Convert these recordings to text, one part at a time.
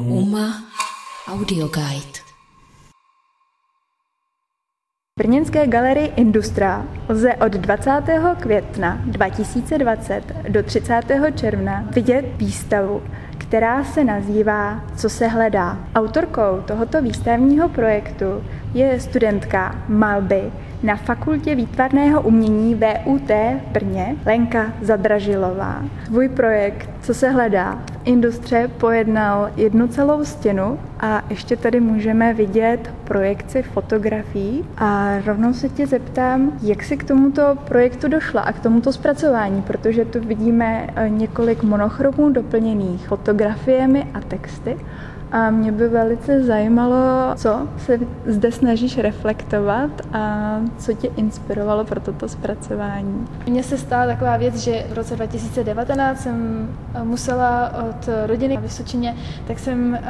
UMA Audio Guide. V Brněnské galerii Industra lze od 20. května 2020 do 30. června vidět výstavu, která se nazývá Co se hledá. Autorkou tohoto výstavního projektu je studentka malby na Fakultě výtvarného umění VUT v Brně Lenka Zadražilová. Svůj projekt Co se hledá Industře pojednal jednu celou stěnu a ještě tady můžeme vidět projekci fotografií. A rovnou se tě zeptám, jak jsi k tomuto projektu došla a k tomuto zpracování, protože tu vidíme eh, několik monochromů doplněných fotografiemi a texty a mě by velice zajímalo, co se zde snažíš reflektovat a co tě inspirovalo pro toto zpracování. Mně se stala taková věc, že v roce 2019 jsem eh, musela od rodiny v Vysočině, tak jsem eh,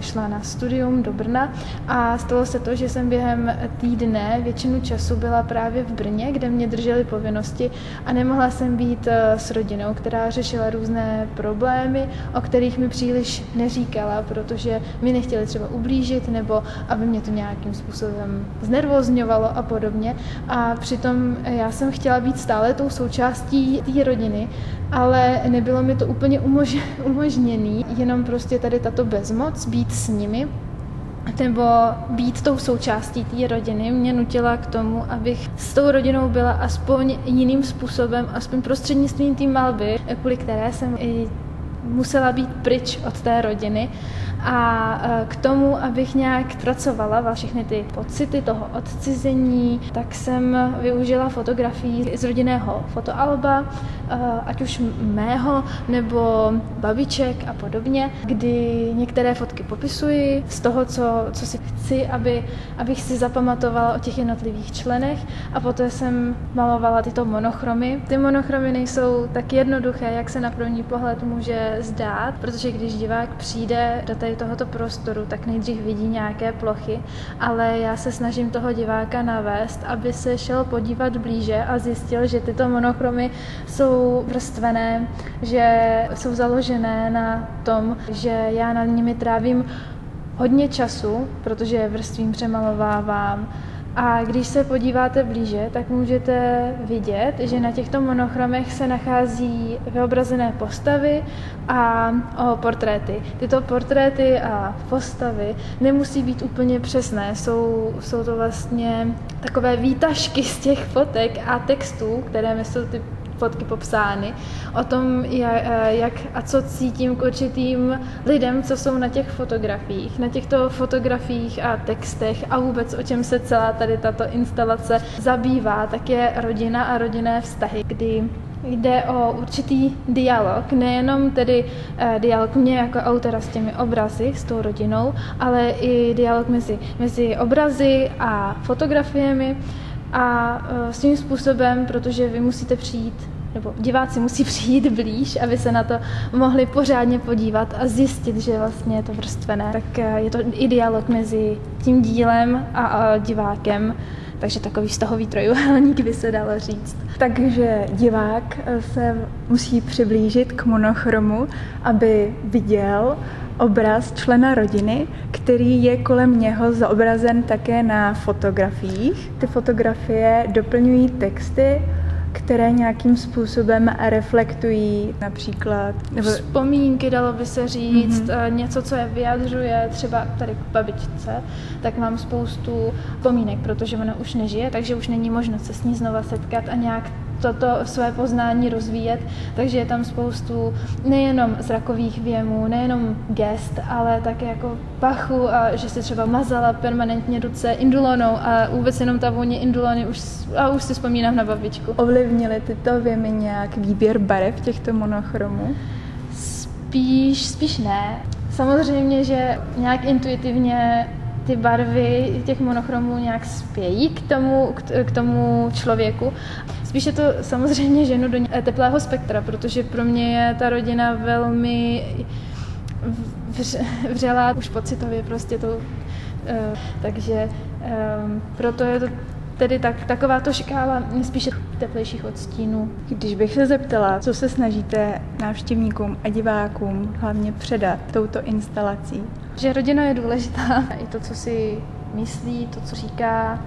šla na studium do Brna a stalo se to, že jsem během týdne většinu času byla právě v Brně, kde mě držely povinnosti a nemohla jsem být eh, s rodinou, která řešila různé problémy, o kterých mi příliš neříkala, protože protože mi nechtěli třeba ublížit nebo aby mě to nějakým způsobem znervozňovalo a podobně. A přitom já jsem chtěla být stále tou součástí té rodiny, ale nebylo mi to úplně umož- umožněné, jenom prostě tady tato bezmoc, být s nimi nebo být tou součástí té rodiny mě nutila k tomu, abych s tou rodinou byla aspoň jiným způsobem, aspoň prostřednictvím té malby, kvůli které jsem i musela být pryč od té rodiny a e, k tomu, abych nějak pracovala všechny ty pocity toho odcizení, tak jsem využila fotografii z rodinného fotoalba, e, ať už mého nebo babiček a podobně, kdy některé fotky popisuji z toho, co, co si chci, aby, abych si zapamatovala o těch jednotlivých členech a poté jsem malovala tyto monochromy. Ty monochromy nejsou tak jednoduché, jak se na první pohled může zdát, protože když divák přijde do tady tohoto prostoru, tak nejdřív vidí nějaké plochy, ale já se snažím toho diváka navést, aby se šel podívat blíže a zjistil, že tyto monochromy jsou vrstvené, že jsou založené na tom, že já nad nimi trávím hodně času, protože vrstvím přemalovávám, a když se podíváte blíže, tak můžete vidět, že na těchto monochromech se nachází vyobrazené postavy a o, portréty. Tyto portréty a postavy nemusí být úplně přesné, jsou, jsou to vlastně takové výtažky z těch fotek a textů, které jsou ty fotky popsány, o tom, jak a co cítím k určitým lidem, co jsou na těch fotografiích. Na těchto fotografiích a textech a vůbec o čem se celá tady tato instalace zabývá, tak je rodina a rodinné vztahy, kdy Jde o určitý dialog, nejenom tedy eh, dialog mě jako autora s těmi obrazy, s tou rodinou, ale i dialog mezi, mezi obrazy a fotografiemi a uh, svým způsobem, protože vy musíte přijít nebo diváci musí přijít blíž, aby se na to mohli pořádně podívat a zjistit, že vlastně je to vrstvené. Tak uh, je to i dialog mezi tím dílem a, a divákem, takže takový vztahový trojuhelník by se dalo říct. Takže divák eh, se musí přiblížit k monochromu, aby viděl obraz člena rodiny, který je kolem něho zobrazen také na fotografiích. Ty fotografie doplňují texty, které nějakým způsobem reflektují například... Nebo... Vzpomínky, dalo by se říct, mm-hmm. něco, co je vyjadřuje, třeba tady k babičce, tak mám spoustu vzpomínek, protože ona už nežije, takže už není možnost se s ní znova setkat a nějak toto své poznání rozvíjet, takže je tam spoustu nejenom zrakových věmů, nejenom gest, ale také jako pachu a že si třeba mazala permanentně ruce indulonou a vůbec jenom ta vůně indulony už, a už si vzpomínám na babičku. Ovlivnily tyto věmy nějak výběr barev těchto monochromů? Spíš, spíš ne. Samozřejmě, že nějak intuitivně ty barvy těch monochromů nějak spějí k tomu, k tomu člověku. Spíše to samozřejmě ženu do teplého spektra, protože pro mě je ta rodina velmi vřelá už pocitově prostě to. Eh, takže um, proto je to tedy tak, taková to škála spíše teplejších odstínů. Když bych se zeptala, co se snažíte návštěvníkům a divákům hlavně předat touto instalací? Že rodina je důležitá, i to, co si myslí, to, co říká,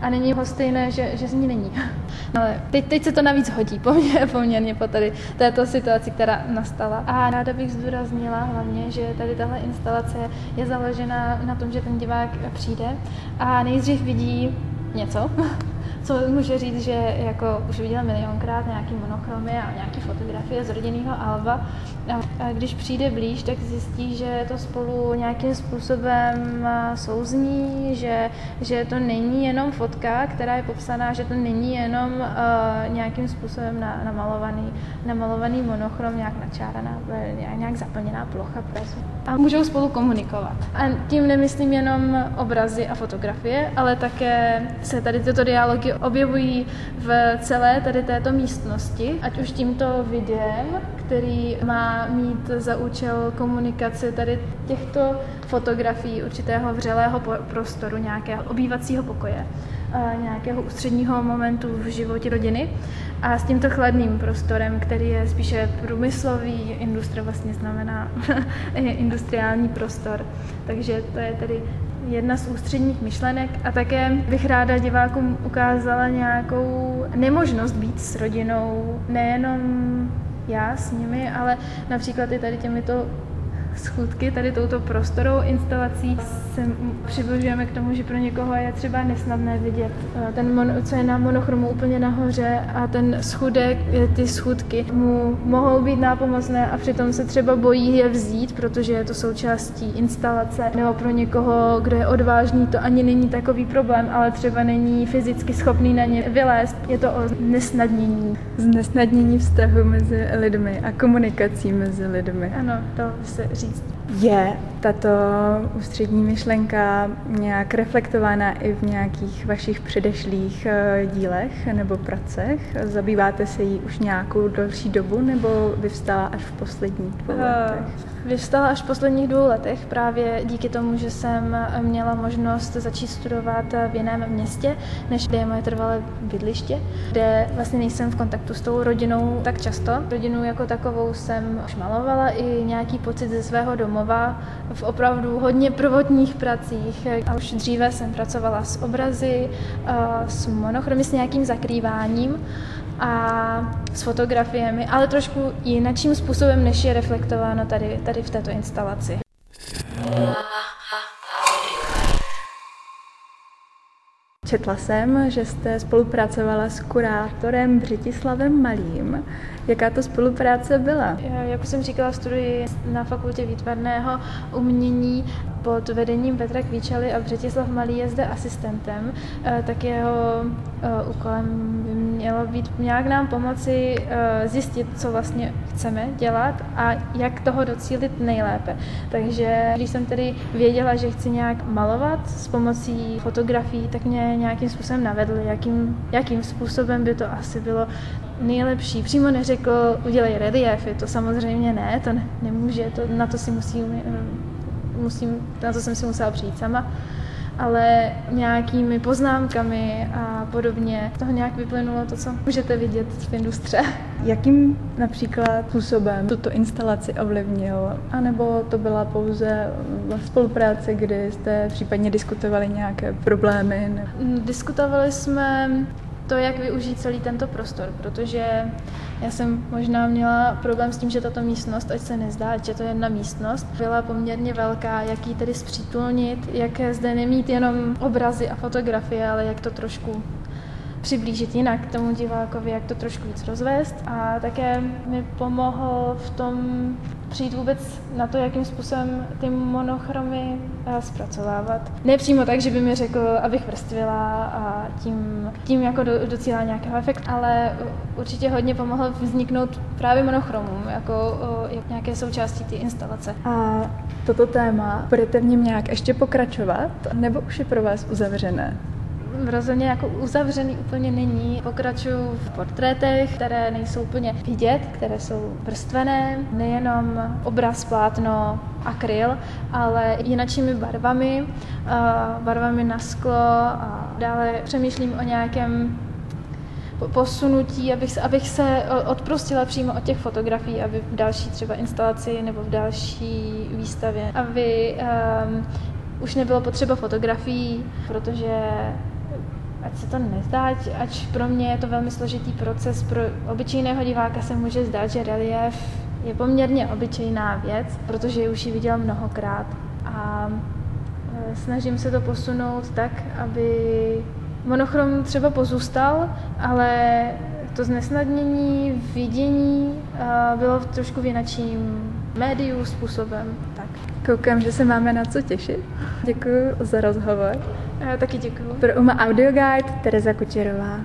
a není ho stejné, že, že z ní není. Ale teď, teď se to navíc hodí poměrně, poměrně po tady této situaci, která nastala. A ráda bych zdůraznila hlavně, že tady tahle instalace je založena na tom, že ten divák přijde a nejdřív vidí něco, co může říct, že jako už viděl milionkrát nějaký monochromy a nějaký fotografie z rodinného alba. A když přijde blíž, tak zjistí, že to spolu nějakým způsobem souzní, že, že to není jenom fotka, která je popsaná, že to není jenom uh, nějakým způsobem na, namalovaný, namalovaný monochrom, nějak načáraná, nějak zaplněná plocha presu. A můžou spolu komunikovat. A tím nemyslím jenom obrazy a fotografie, ale také se tady tyto dialogy objevují v celé tady této místnosti, ať už tímto videem, který má mít za účel komunikaci tady těchto fotografií určitého vřelého prostoru, nějakého obývacího pokoje, nějakého ústředního momentu v životě rodiny a s tímto chladným prostorem, který je spíše průmyslový, industrie vlastně znamená industriální prostor. Takže to je tedy jedna z ústředních myšlenek a také bych ráda divákům ukázala nějakou nemožnost být s rodinou, nejenom já s nimi, ale například i tady těmito schůdky tady touto prostorou instalací se přibližujeme k tomu, že pro někoho je třeba nesnadné vidět eh, ten, mon, co je na monochromu úplně nahoře a ten schudek, ty schůdky mu mohou být nápomocné a přitom se třeba bojí je vzít, protože je to součástí instalace nebo pro někoho, kdo je odvážný, to ani není takový problém, ale třeba není fyzicky schopný na ně vylézt. Je to o nesnadnění. Znesnadnění vztahu mezi lidmi a komunikací mezi lidmi. Ano, to se říká říct. Je tato ústřední myšlenka nějak reflektována i v nějakých vašich předešlých eh, dílech nebo pracech? Zabýváte se jí už nějakou další dobu nebo vyvstala až v posledních dvou eh, letech? Vyvstala až v posledních dvou letech právě díky tomu, že jsem měla možnost začít studovat v jiném městě, než kde je moje trvalé bydliště, kde vlastně nejsem v kontaktu s tou rodinou tak často. Rodinu jako takovou jsem už malovala i nějaký pocit ze svého domova v opravdu hodně prvotních pracích. A už dříve jsem pracovala s obrazy, s monochromy, s nějakým zakrýváním a s fotografiemi, ale trošku jinakým způsobem, než je reflektováno tady, tady v této instalaci. Četla jsem, že jste spolupracovala s kurátorem Břetislavem Malým. Jaká to spolupráce byla? Já, jak už jsem říkala, studuji na fakultě výtvarného umění pod vedením Petra Kvíčaly a Břetislav Malý je zde asistentem, eh, tak jeho eh, úkolem by mělo být nějak nám pomoci eh, zjistit, co vlastně chceme dělat a jak toho docílit nejlépe. Takže když jsem tedy věděla, že chci nějak malovat s pomocí fotografií, tak mě nějakým způsobem navedl, jakým, jakým způsobem by to asi bylo nejlepší. Přímo neřekl, udělej reliefy, to samozřejmě ne, to ne, nemůže, to, na to si musí, musím, na to jsem si musela přijít sama ale nějakými poznámkami a podobně. toho nějak vyplynulo to, co můžete vidět v industře. Jakým například způsobem tuto instalaci ovlivnil? A nebo to byla pouze spolupráce, kdy jste případně diskutovali nějaké problémy? Diskutovali jsme to, jak využít celý tento prostor, protože já jsem možná měla problém s tím, že tato místnost, ať se nezdá, ať je to jedna místnost, byla poměrně velká, jak ji tedy zpřítulnit, jak zde nemít jenom obrazy a fotografie, ale jak to trošku přiblížit jinak tomu divákovi, jak to trošku víc rozvést. A také mi pomohl v tom přijít vůbec na to, jakým způsobem ty monochromy eh, zpracovávat. Ne přímo tak, že by mi řekl, abych vrstvila a tím, tím jako do, docílá nějakého efektu, ale určitě hodně pomohl vzniknout právě monochromům, jako, jako nějaké součástí té instalace. A toto téma budete v něm nějak ještě pokračovat, nebo už je pro vás uzavřené? Rozhodně jako uzavřený úplně není. Pokračuju v portrétech, které nejsou úplně vidět, které jsou vrstvené, nejenom obraz, plátno, akryl, ale jinačími barvami, barvami na sklo a dále přemýšlím o nějakém posunutí, abych, se, abych se odprostila přímo od těch fotografií, aby v další třeba instalaci nebo v další výstavě, aby um, už nebylo potřeba fotografií, protože ať se to nezdá, ať, pro mě je to velmi složitý proces, pro obyčejného diváka se může zdát, že relief je poměrně obyčejná věc, protože už ji viděl mnohokrát a e, snažím se to posunout tak, aby monochrom třeba pozůstal, ale to znesnadnění vidění e, bylo trošku v jinačím médiu způsobem. Tak. Koukám, že se máme na co těšit. Děkuji za rozhovor. Já taky děkuji. Pro UMA Audio Guide Tereza Kučerová.